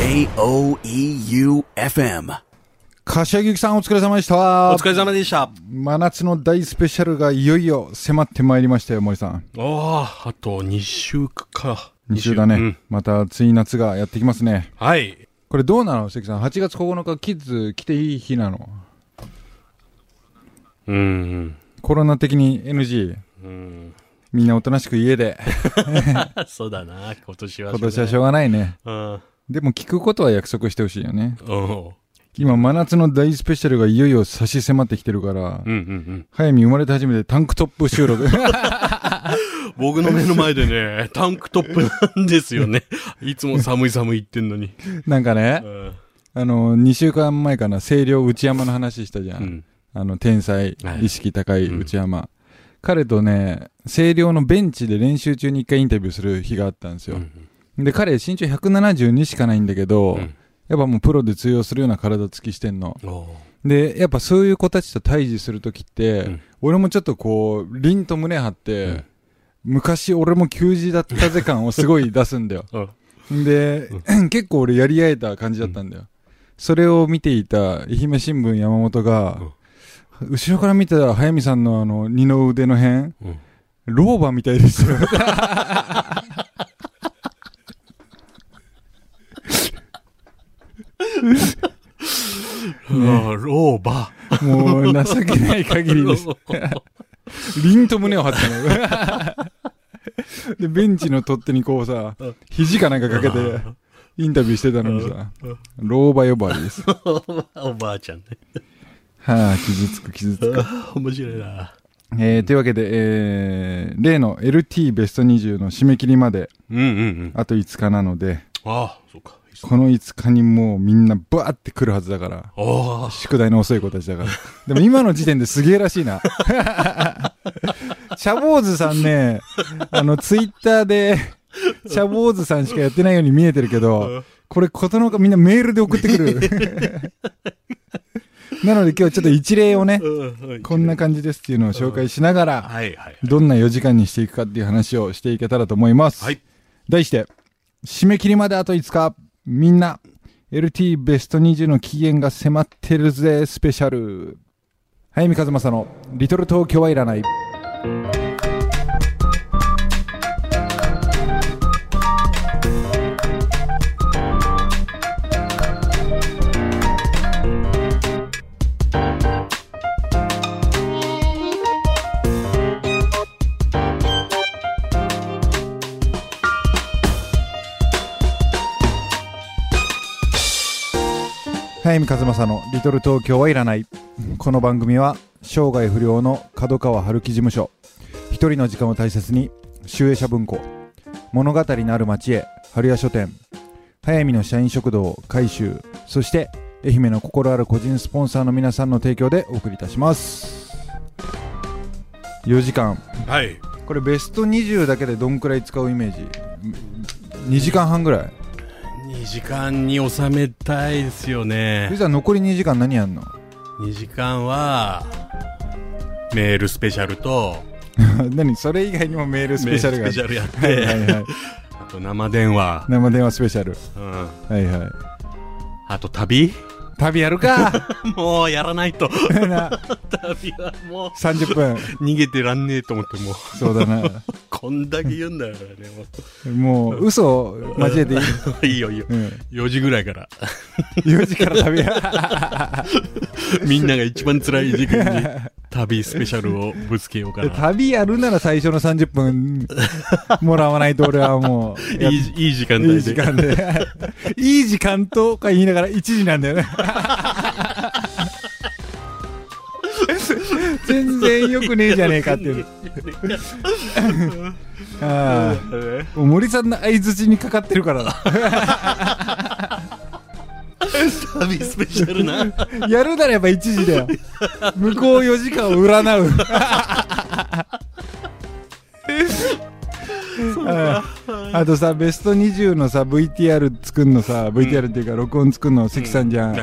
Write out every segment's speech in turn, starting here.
J-O-E-U-F-M 柏木さんお疲れ様でしたお疲れ様でした。真夏の大スペシャルがいよいよ迫ってまいりましたよ森さんああ、あと2週か。2週だね、うんまた暑い夏がやってきますねはい。これどうなの関さん？8月9日キッズ来ていい日なの？うん。コロナ的に NG うん。みんなおとなしく家で そうだな、今年は。今年はしょうがないねうん。でも聞くことは約束してほしいよねうん。今真夏の大スペシャルがいよいよ差し迫ってきてるから、うんうん早見生まれて初めてタンクトップ収録うん。僕の目の前でね、タンクトップなんですよね。いつも寒い寒い言ってんのに。なんかねうん。あの2週間前かな清涼内山の話したじゃん、うん。あの天才、はい意識高い内山、彼とね清涼のベンチで練習中に一回インタビューする日があったんですよ、で彼身長172しかないんだけど、うん。やっぱもうプロで通用するような体つきしてんの。おでやっぱそういう子たちと対峙するときって、うん。俺もちょっとこう凛と胸張って、うん。昔俺も球児だったぜ感をすごい出すんだよ。ー で、結構俺やり合えた感じだったんだよ、それを見ていた愛媛新聞山本が、後ろから見たら早見さんのあの二の腕の辺、うん。老婆みたいですよ ああ、老婆。もう情けない限りです凛と胸を張ったの でベンチの取っ手にこうさ肘かなんかかけてインタビューしてたのにさ老婆呼ばわりですおばあちゃんね。はあ傷つく傷つくああ面白いな。えー、というわけで、えー、例の LT ベスト20の締め切りまでうんうんうん。あと5日なので、ああ、そうか。この5日にもうみんなバーって来るはずだから、宿題の遅い子たちだから。でも今の時点ですげえらしいな。チャボーズさんね、あの、ツイッターで、チャボーズさんしかやってないように見えてるけど、これ、ことのほかみんなメールで送ってくる。なので今日ちょっと一例をね、うんこんな感じですっていうのを紹介しながら。どんな4時間にしていくかっていう話をしていけたらと思います。はい。題して、締め切りまであと5日、みんな、LT ベスト20の期限が迫ってるぜ、スペシャル。はい三和正の、リトル東京はいらない。早見和正のリトル東京はいらない。この番組は生涯不良の角川春樹事務所。一人の時間を大切に、集英社文庫。物語のある町へ、春屋書店。早見の社員食堂、改修。そして、愛媛の心ある個人スポンサーの皆さんの提供でお送りいたします。4時間。はい。これベスト20だけでどんくらい使うイメージ ?2 時間半ぐらい？2時間に収めたいですよね。そ。したら残り2時間何やんの？2時間は、メールスペシャルと、何それ以外にもメールスペシャルが。スペシャルやって、はいはいはい。あと生電話、生電話スペシャル。うん、はいはい。あと旅？旅やるか。もうやらないと。な。旅はも30分。う逃げてらんねえと思ってもう、そうだな。こんだけ言うんだからね。ももう嘘交えていい、ういいよいいよ。うん、4時ぐらいから。4時から旅や。みんなが一番辛い時間に旅スペシャルをぶつけようかな。旅やるなら最初の30分もらわないと俺はもうや いいいい時間帯で。いい時間で。いい時間とか言いながら1時なんだよね。全然よくねえじゃねえかっていう。ああ。森さんの相づちにかかってるからだ旅スペシャルな。やるならやっぱ1時だよ。向こう4時間を占う。ああ。とさベスト20のさ VTR 作んのさ VTR っていうか録音作んの関さんじゃん、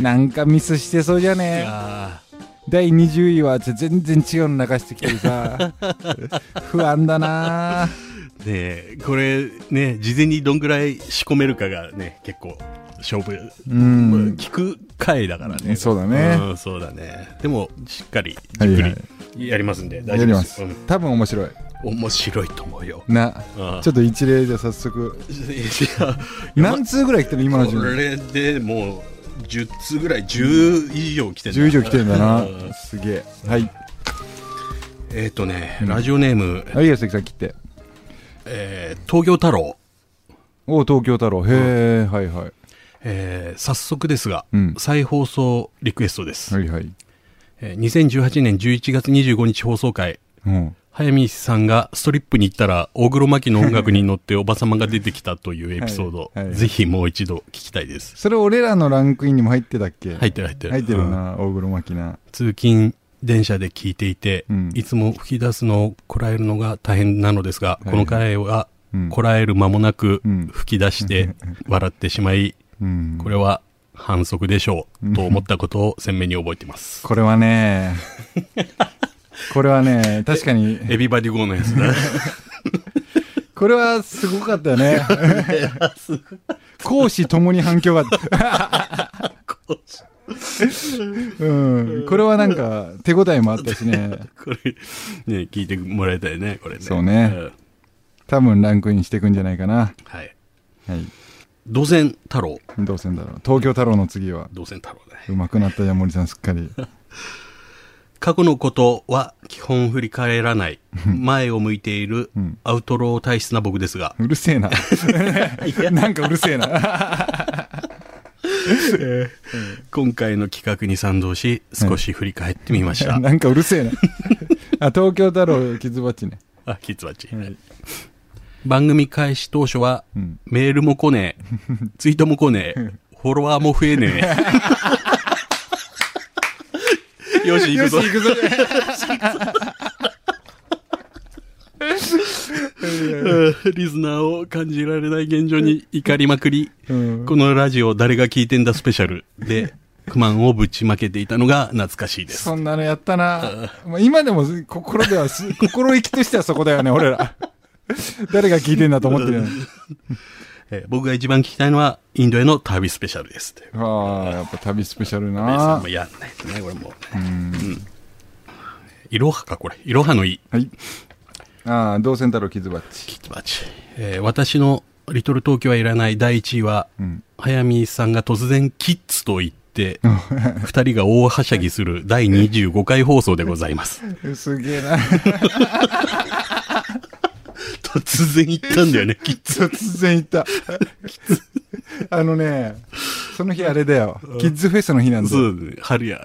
なんかミスしてそうじゃいねや第20位は全然違うの流してきたりさ。不安だな。ーねえこれね、事前にどんぐらい仕込めるかがね、結構勝負、うん。聞く回だからね。そうだねんそうだね。でも、しっかり、じっくりやりますんで、大やりま丈夫ですす。うん多分面白い。面白いと思うよ。な。うんちょっと一例で早速。いや何通ぐらい来てる今のこ順位？れでもう、10つぐらい、10以上来てんだ10以上来てんだなうん。すげえ。はい。えっ、とね、ラジオネーム、はい、安崎さん切って。えー東京太郎。お東京太郎。へえ、はいはい。えー早速ですが、うん再放送リクエストです、はいはい。えー2018年11月25日放送回、うん。早見さんがストリップに行ったら、大黒摩季の音楽に乗っておばさまが出てきたというエピソード、はいはいぜひもう一度聞きたいです。それ俺らのランクインにも入ってたっけ？入ってる入ってる。入ってるうんな、大黒摩季な。通勤電車で聞いていて、うんいつも吹き出すのをこらえるのが大変なのですが、いこの回はうんこらえる間もなくうん吹き出して笑ってしまい、うん。これは反則でしょうと思ったことを鮮明に覚えています。これはね、これはね、確かに、エビバディゴーのやつだ。これはすごかったよね。講師ともに反響があった。うん。これはなんか手応えもあったしね。これ、ね、聞いてもらいたいね、これね。そうねん多分ランクインしていくんじゃないかな。はい。はい。土前太郎。どうせんだろう。東京太郎の次は。土前太郎ね。上手くなったじゃん、森さんすっかり。過去のことは基本振り返らない、前を向いているうんアウトロー体質な僕ですが、うるせえな。なんかうるせえな。今回の企画に賛同し、少し振り返ってみました。なんかうるせえな。あ、東京太郎、キズバッチね。あ、キツバチ。はい番組開始当初は、うん。メールも来ねえ、ツイートも来ねえ、フォロワーも増えねえ。よし、行くぞ。行くぞ。うんリスナーを感じられない現状に怒りまくり、うんこのラジオ誰が聞いてんだスペシャルで不満をぶちまけていたのが懐かしいです。そんなのやったな。まあ今でも心ではす、心意気としてはそこだよね、俺ら。誰が聞いてんだと思ってる。えー僕が一番聞きたいのはインドへの旅スペシャルですって。ああ、やっぱ旅スペシャルさな。もやんないとね、これもううね。ん。いろはか、これ。いろはのいい。はい。ああ、同線太郎キズバッチ。キッズバッチ。えー私のリトル東京はいらない第1位は、うん。早見さんが突然キッズと言って、二人が大はしゃぎする第25回放送でございます。すげえな。突然言ったんだよね、キッズ。突然言った。あのね、その日あれだよ。キッズフェスの日なんだよ。そう、春や。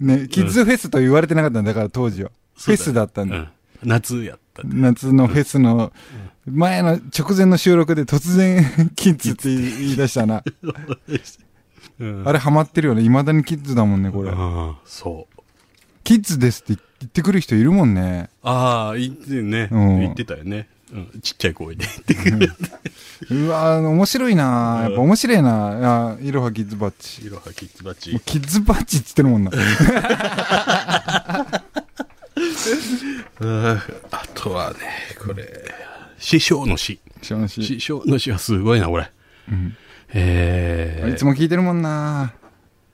ね、キッズフェスと言われてなかったんだから当時は。フェスだったんだよ。うん夏やった。夏のフェスの前の直前の収録で突然 キッズって言い出したな。うんあれハマってるよね。未だにキッズだもんね、これ。そう。キッズですって言ってくる人いるもんね。ああ、言ってね。うん言ってたよね。うん、ちっちゃい声で言ってくる。うわー面白いなやっぱ面白いなあいろはキッズバッチ。いろはキッズバッチもう。キッズバッチって言ってるもんな。うんあとはね、これ、師匠の詩。知らんし。師匠の詩はすごいな、これ。うんえーいつも聞いてるもんな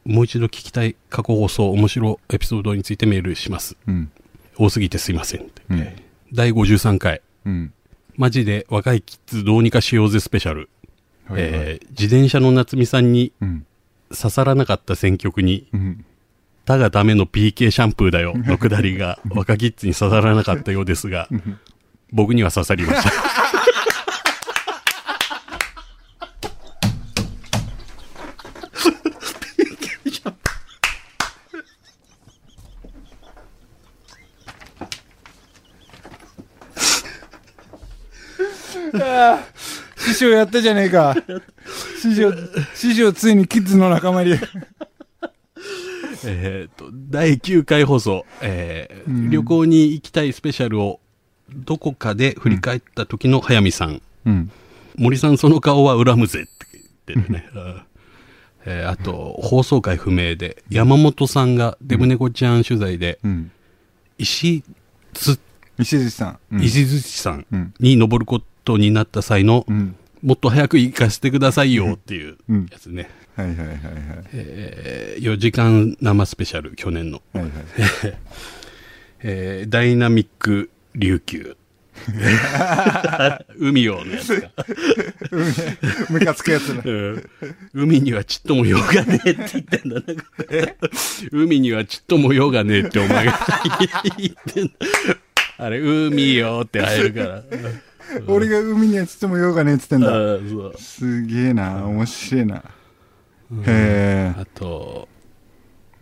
もう一度聞きたい過去放送、面白エピソードについてメールします。うん。多すぎてすいませんって。うんえー第53回、うん。マジで若いキッズどうにかしようぜスペシャル。はいはいえー自転車の夏美さんにうん。刺さらなかった選曲に、うん。たがダメの PK シャンプーだよのくだりが若キッズに刺さらなかったようですが、僕には刺さりました。師匠やったじゃねえか。師匠、師匠ついにキッズの仲間に。えっと、第9回放送、えーうん旅行に行きたいスペシャルをどこかで振り返った時の早見さん。うん。森さんその顔は恨むぜって言ってるね。うんえーあと、放送回不明で、山本さんがデブ猫ちゃん取材で、うん。石津、石槌さん。うん石槌さん。に登ることになった際のうん。もっと早く行かせてくださいよっていううんやつね。はいはいはいはい。えー、4時間生スペシャル、去年の。はいはい。えー、ダイナミック琉球。海をのやつか。つくやつね。うん海にはちっとも用がねえって言ってんだな。海にはちっとも用がねえってお前が言ってんだ。あれ、海よって入るから。俺が海にはつっても用がねえっつってんあだ。すげえな、面白いな。へえ。あと、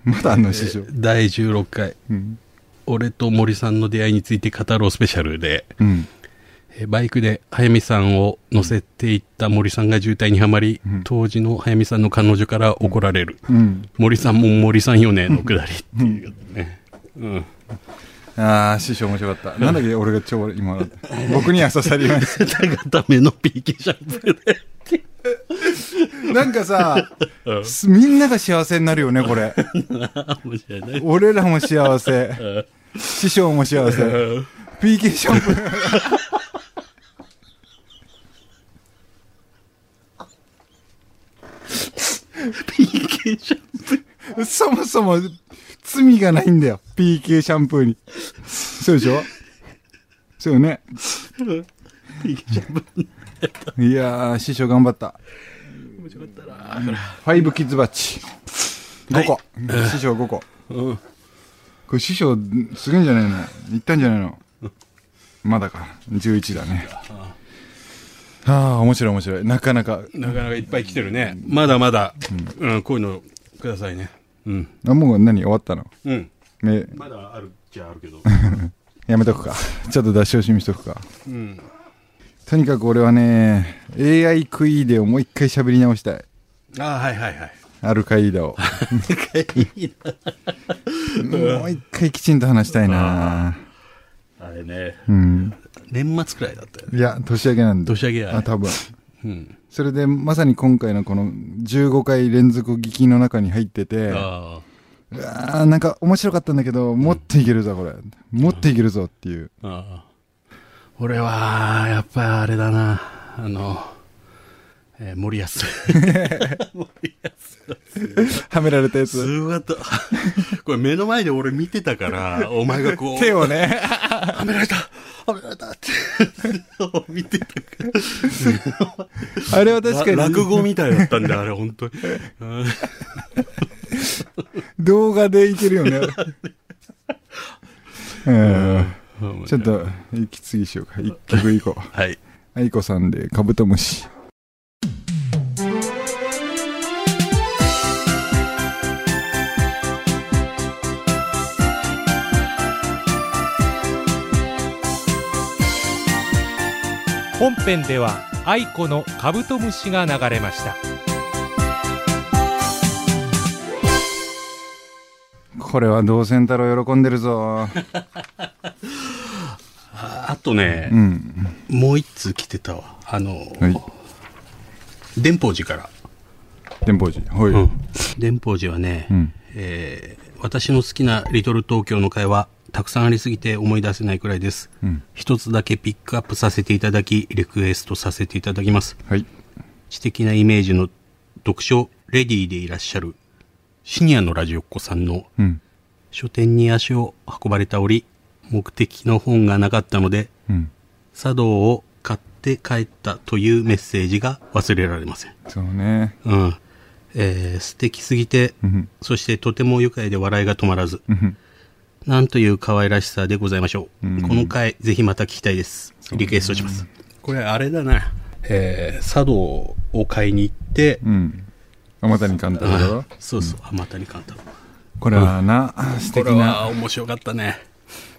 まだあんの師匠。第16回、うん。俺と森さんの出会いについて語ろうスペシャルで、うん。えーバイクで早見さんを乗せていった森さんが渋滞にはまり、うん当時の早見さんの彼女から怒られる。うん。森さんも森さんよね、のくだりっていうね。うん。ああ、師匠面白かった。なんだっけ、俺が超、今、僕には刺さりまし たがための PK シャンプーで。た。なんかさ、うんすみんなが幸せになるよね、これ。俺らも幸せ。師匠も幸せ。PK シャンプー。PK シャンプー。そもそも罪がないんだよ。PK シャンプーに。そうでしょ？そうよね。PK シャンプー。いやー、師匠頑張った。面白かったな。ファイブキッズバッチ。5個。師匠5個。うん。これ師匠、すげえんじゃないの？行ったんじゃないの？まだか。11だね。はあ、面白い面白い。なかなか。なかなかいっぱい来てるね。まだまだ、うん、こういうのくださいね。うん。あ、もう何終わったの？うん。ね、まだあるっちゃあるけど。やめとくか。ちょっと出し惜しみしとくか。うん。とにかく俺はね、AI クイーデをもう一回喋り直したい。ああ、はいはいはい。アルカイダを。もう一回きちんと話したいなあれね、うん。年末くらいだったよね。いや、年明けなんで。年明けやねあ、多分。うん。それで、まさに今回のこの15回連続聞きの中に入ってて、あうわーなんか面白かったんだけど、もっといけるぞ、これ。もっといけるぞっていう。あ。ああ。俺は、やっぱりあれだな。あの、えー森保。森保。はめられたやすつ。ごかった。これ目の前で俺見てたから、お前がこう、手をね。はめられたはめられたって、見てたから。あれは確かに。落語みたいだったんだよ、あれ、本当に。うん動画でいけるよね。うん。ちょっと、息継ぎしようか。一曲いこう。はい。愛子さんでカブトムシ。本編では愛子のカブトムシが流れましたこれは同線太郎喜んでるぞ。あとねう、ん。もう一通来てたわ。あの、はい。電報寺から。電報寺。はい。うん。電報寺はね、うんえー私の好きなリトル東京の会話、たくさんありすぎて思い出せないくらいです。うん。一つだけピックアップさせていただき、リクエストさせていただきます。はい。知的なイメージの読書レディーでいらっしゃるシニアのラジオっ子さんのうん。書店に足を運ばれた折、目的の本がなかったので、うん。茶道を買って帰ったというメッセージが忘れられません。そうね。うん。えー素敵すぎて、うん。そしてとても愉快で笑いが止まらず、うん。なんという可愛らしさでございましょう。うんこの回、ぜひまた聞きたいです。リクエストします。これ、あれだな。えー茶道を買いに行って、うん。天谷勘太郎そうそう、浜谷監督。これはな、素敵これはな。面白かったね。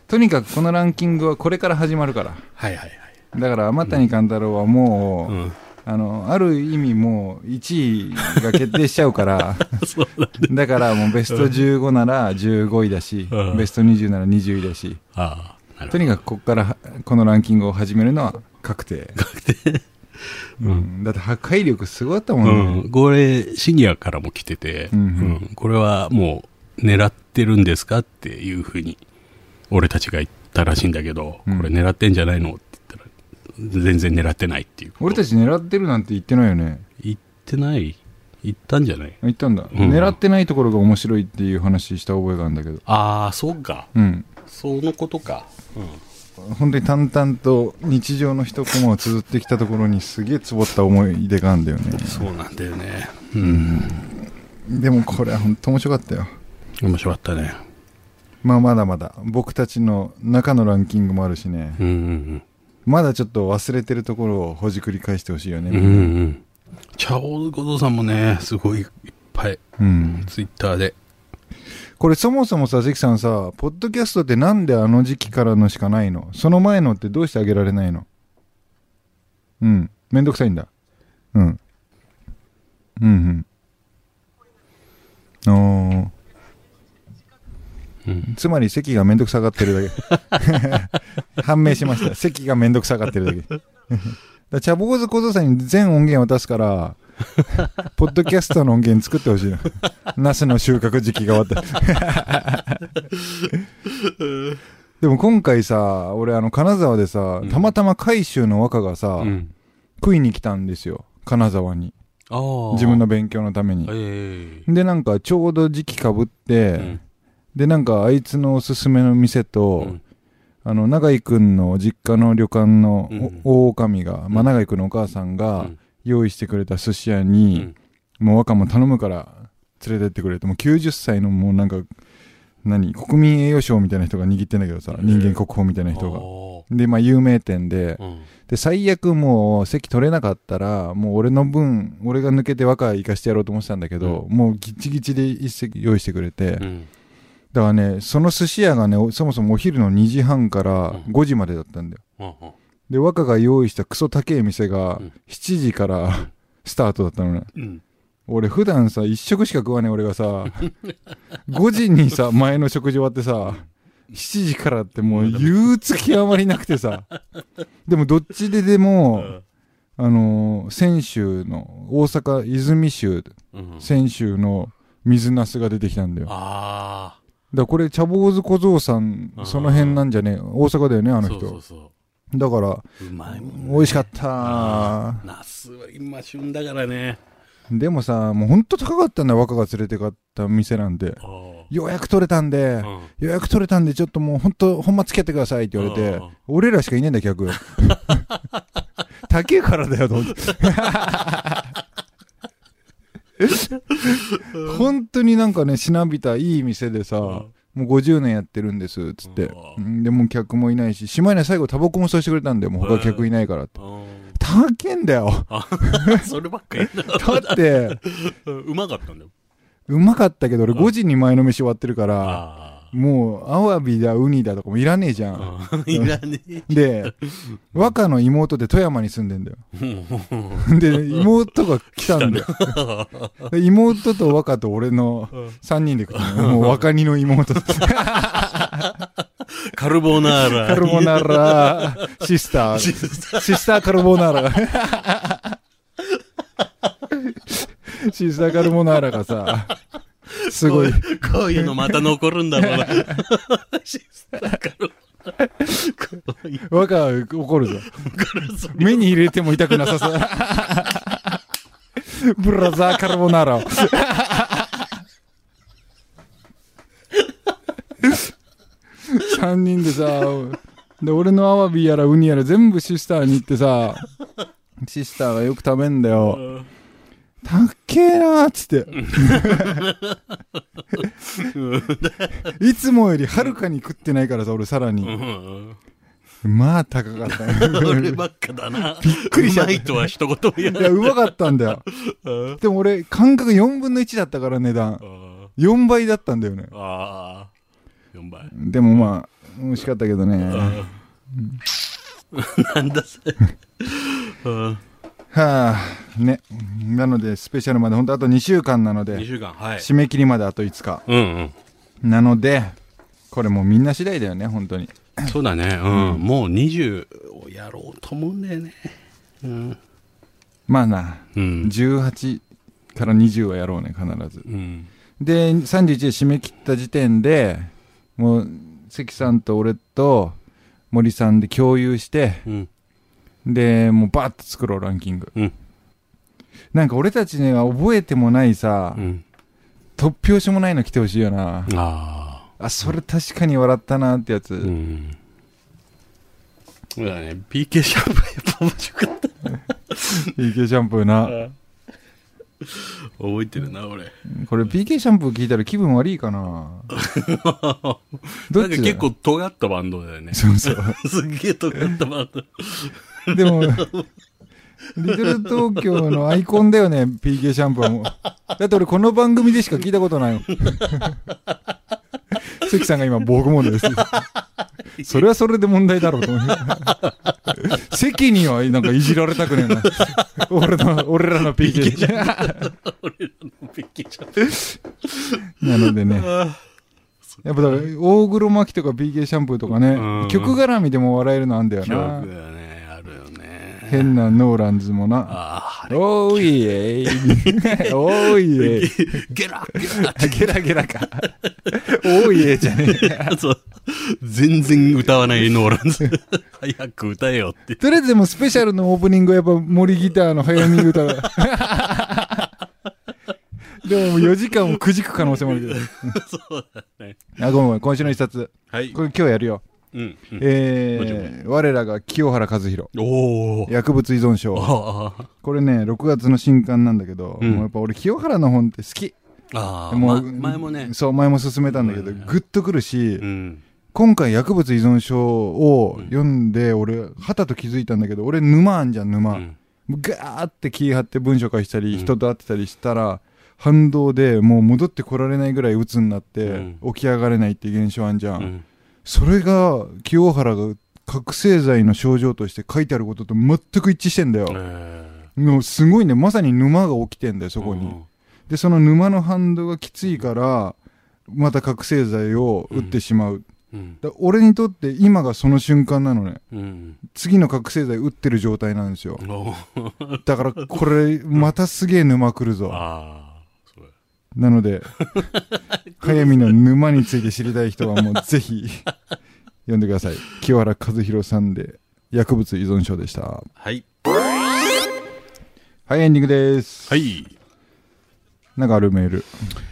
とにかくこのランキングはこれから始まるから。はいはいだから天谷勘太郎はもう、はい。うん。あの、ある意味もう1位が決定しちゃうから、だからもうベスト15なら15位だし、うん。ベスト20なら20位だし、とにかくここからこのランキングを始めるのは確定。うん、だって破壊力すごかったもんど。ね。うん。これ、シニアからも来てて、うんうん。これはもう、狙ってるんですかっていうふうに、俺たちが言ったらしいんだけど、うん。これ狙ってんじゃないのって全然狙ってないっていう。俺たち狙ってるなんて言ってないよね。行ってない。行ったんじゃない？言ったんだ、うん。狙ってないところが面白いっていう話した覚えがあるんだけど。ああ、そうか。うん。そのことか。本当に淡々と日常の一コマを綴ってきたところにすげえつぼった思い出があるんだよね。そうなんだよね。うん。でもこれは本当面白かったよ。面白かったね。まあまだまだ。僕たちの中のランキングもあるしね。うんうんまだちょっと忘れてるところをほじくり返してほしいよねうん。うん。うん。チャオズ小僧さんもね、すごいいっぱい、うん。ツイッターで。これそもそもさ関さんさポッドキャストってなんであの時期からのしかないの？その前のってどうしてあげられないの？うん。めんどくさいんだ。うん。うんうん。おーうん。つまり席がめんどくさがってるだけ。判明しました。席がめんどくさがってるだけ。だ茶坊主小僧さんに全音源を渡すから ポッドキャストの音源作ってほしいなナスの収穫時期が終わった。でも今回さ俺あの金沢でさうん。たまたま海州の和歌がさ、うん。食いに来たんですよ。金沢に。自分の勉強のために。えでなんかちょうど時期かぶって、えうんでなんかあいつのおすすめの店と、うん。あの永井くんの実家の旅館の大女将が、まあ、うん。永井くんのお母さんがうん。用意してくれた寿司屋に、もう若も頼むから連れてってくれてもう90歳のもうなんか何国民栄誉賞みたいな人が握ってんだけどさ、うん。人間国宝みたいな人が。おでまあ有名店でーうん。で最悪もう席取れなかったらもう俺の分俺が抜けて若行かしてやろうと思ってたんだけど、もうギッチギチで一席用意してくれて、うんだからねその寿司屋がねおそもそもお昼の2時半からうん。5時までだったんだよ。うんうん。で若が用意したクソ高え店がうん。7時からスタートだったのね。うん。俺普段さ1食しか食わねえ俺がさ 5時にさ前の食事終わってさ7時からってもう憂鬱極まりなくてさ。でもどっちででもあのー泉州の大阪泉州うん。泉州の水なすが出てきたんだよ。あらこれ茶坊主小僧さんその辺なんじゃね？え大阪だよねああの人。そうそうそう。だからうまいもんね。美味しかった。ナスは今旬だからね。でもさもうほんと高かったんだよ若が連れてかった店なんであー。予約取れたんで、うん。予約取れたんでちょっともうほんとほんま付き合ってくださいって言われて俺らしかいねえんだ客。高えからだよと思って 本当になんかねしなびたいい店でさ、もう50年やってるんですっつって、でもう客もいないししまいには最後タバコもそうしてくれたんでもう他客いないからって。うん。高えんだよ。そればっかり だって。うまかったんだよ。うまかったけど俺5時に前の飯終わってるからあもうアワビだウニだとかもいらねえじゃん。あ いらねえ。で若の妹で富山に住んでんだよ。うん。で妹が来たんだよ。で妹と若と俺の3人で来たのもう若にの妹。カルボナーラ。カルボナーラ。シスター。シスターカルボナーラ。シスターカルボナーラがさすごい。こういうのまた残るんだろうな。若は怒るぞ。目に入れても痛くなさそう。ブラザーカルボナーラを。3人でさで俺のアワビやらウニやら全部シスターに行ってさシスターがよく食べんだよ。たっけえなーっつって。いつもよりはるかに食ってないからさ俺さらうに。んまあ高かったね。俺ばっかだな。びっくりしちゃった。うまいとは一言も言わない。いやうまかったんだよ。でも俺感覚4分の1だったから値段。あ4倍だったんだよね。ーあー、4倍。でもまあ美味しかったけどね。は なんだそれ。うんあねなのでスペシャルまで本当あと2週間なの2で週間、はい。締め切りまであと5日うんなのでこれもうみんな次第だよね本当にうん。そうだね。うん。もう20をやろうと思うんだよね。うん。まあなうん。18から20はやろうね必ずうん。で31で締め切った時点でもう関さんと俺と森さんで共有してうん。で、もうバーッと作ろう、ランキング。うんなんか俺たちには覚えてもないさ、うん。突拍子もないの来てほしいよな。ああ、それ確かに笑ったなってやつ。あ。うん。そうだね。PK シャンプーやっぱ面白かった。PK シャンプーな。覚えてるな、俺。これ PK シャンプー聞いたら気分悪いかなど なんかっちだ結構尖ったバンドだよね。そうそう。すっげえ尖ったバンド。でも、リトル東京のアイコンだよね、PK シャンプーはもう。だって俺この番組でしか聞いたことないもん。関さんが今、僕もです。それはそれで問題だろうと思う。関にはなんかいじられたくねえな。俺の、俺らの PK。俺らの PK シャンプー。なのでね。やっぱだから、大黒摩季とか PK シャンプーとかねう、ん曲絡みでも笑えるのあんだよな。変なノーランズもな。ああ、おーいえい。おーいえい。ゲラゲラゲラゲラか。おーいえじゃねえ。そう。全然歌わないノーランズ。早く歌えよって。とりあえずでもスペシャルのオープニングはやっぱ森ギターの早見歌だ。でも4時間をくじく可能性もあるけど。そうだね。あ、ごめんごめん、今週の一冊。はい。これ今日やるよ。うん。うんえー、我らが清原和弘。おー。薬物依存症。これね、6月の新刊なんだけど、うんもうやっぱ俺清原の本って好き。ああ。もうま前もね。そう、前も勧めたんだけど、うんグッとくるし、うん。今回薬物依存症を読んで、俺、はたと気づいたんだけど、俺沼あんじゃん、沼。うんガーって気張って文章書いたり、うん人と会ってたりしたら、反動でもう戻ってこられないぐらい鬱になって、うん起き上がれないっていう現象あんじゃん。うん。それが、清原が覚醒剤の症状として書いてあることと全く一致してんだよ。えもうすごいね、まさに沼が起きてんだよ、そーこに。で、その沼の反動がきついから、また覚醒剤を打ってしまう。うん。だ俺にとって今がその瞬間なのね。うん。次の覚醒剤打ってる状態なんですよ。だからこれ、またすげえ沼来るぞ。なので、早見の沼について知りたい人はもうぜひ、読んでください。清原和弘さんで、薬物依存症でした。はい。はい、エンディングです。はい。なんかあるメール。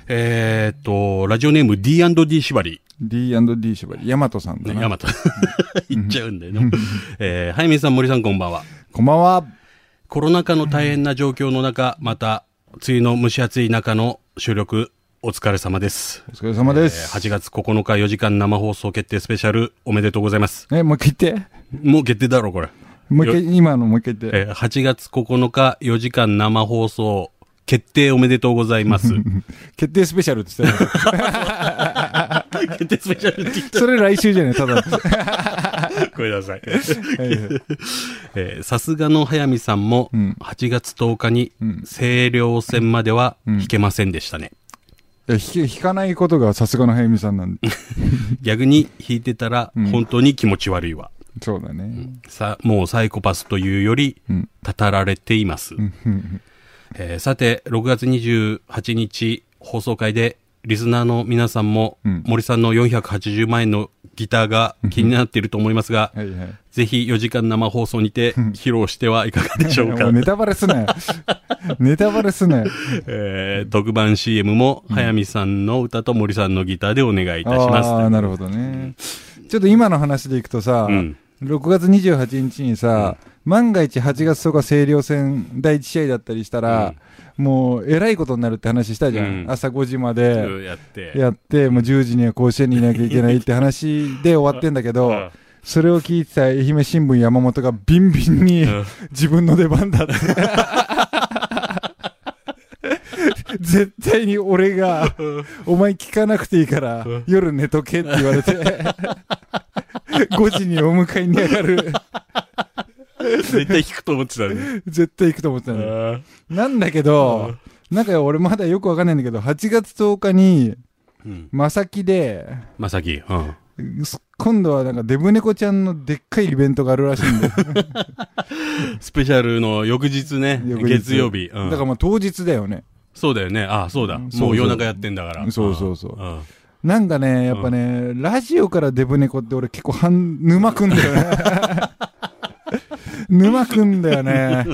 えーっと、ラジオネーム D&D 縛り。D&D 縛り、ヤマトさんだな。ヤマト。言っちゃうんだよね。えー、はい、みさん、森さん、こんばんは。こんばんは。コロナ禍の大変な状況の中、また、梅雨の蒸し暑い中の収録、お疲れ様です。お疲れ様でえーす。8月9日4時間生放送決定スペシャル、おめでとうございます。え、もう一回言って。もう決定だろ、これ。もう一回、今のもう一回言って。えー8月9日4時間生放送、決定おめでとうございます。決定スペシャルって言ってたよ決定スペシャルって言っそれ来週じゃねただ。た。ごめんなさい。さすがの早見さんも、うん8月10日にうん、清涼戦まではうん引けませんでしたね。いや弾かないことがさすがの早見さんなんで。逆に弾いてたらうん、本当に気持ち悪いわ。そうだね。さ、もうサイコパスというより、うん。たたられています。えーさて、6月28日放送回で、リスナーの皆さんも、うん森さんの480万円のギターが気になっていると思いますが、はいはい。ぜひ4時間生放送にて披露してはいかがでしょうか。ネタバレすなよ。ネタバレすなよ。えー特番 CM も、早見さんの歌と森さんのギターでお願いいたします。ああ、なるほどね。ちょっと今の話でいくとさ、うん6月28日にさ、万が一8月10日清涼戦第1試合だったりしたら、もうえらいことになるって話したじゃん。うん。朝5時まうんでやって。やって、もう10時には甲子園にいなきゃいけないって話で終わってんだけど、うん。それを聞いてた愛媛新聞山本がビンビンにうん。自分の出番だって。絶対に俺が、お前聞かなくていいから、夜寝とけって言われて、5時にお迎えに上がる。絶対弾くと思ってたね。絶対行くと思ってたのよ。あなんだけど、なんか俺まだよくわかんないんだけど、8月10日に。まさきで、まさき、うん。今度はなんかデブ猫ちゃんのでっかいイベントがあるらしいんだよ。スペシャルの翌日ね、翌日月曜日。うんだからまあ当日だよね。そうだよね。あそうだ。うんそうそうもう夜中やってんだから。そうそうそうんんなんかね、やっぱね、ラジオからデブ猫って俺結構半、沼くんだよね。沼くんだよね。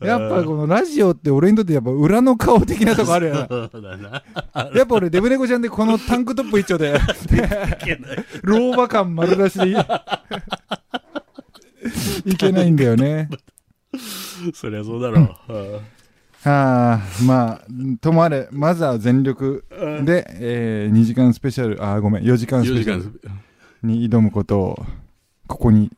やっぱこのラジオって俺にとってやっぱ裏の顔的なとこあるよな。やっぱ俺デブ猫ちゃんでこのタンクトップ一丁で、老婆感丸出しでいいけないんだよね。そりゃそうだろう。はあ、まあ、ともあれ、まずは全力で、えー、2時間スペシャル、あー、ごめん、4時間ス4時ペシャル間。に挑むことを、ここに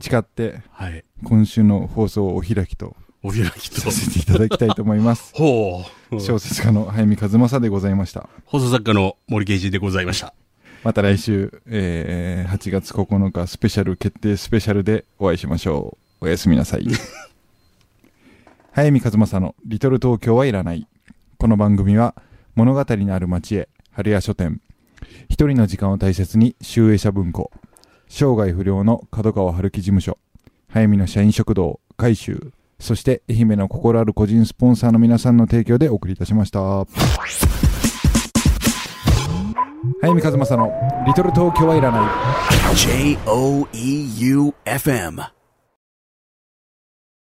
誓って、はい。今週の放送をお開きとお開きとさ。せていただきたいと思います。ほう。小説家の早見和正でございました。放送作家の森圭一でございました。また来週、えー、8月9日スペシャル決定スペシャルでお会いしましょう。おやすみなさい。早見和正のリトル東京はいらない。この番組は物語のある街へ、春屋書店。一人の時間を大切に、集英社文庫。生涯不良の角川春樹事務所。早見の社員食堂、改修。そして愛媛の心ある個人スポンサーの皆さんの提供でお送りいたしました。早見和正のリトル東京はいらない。J O E U F M.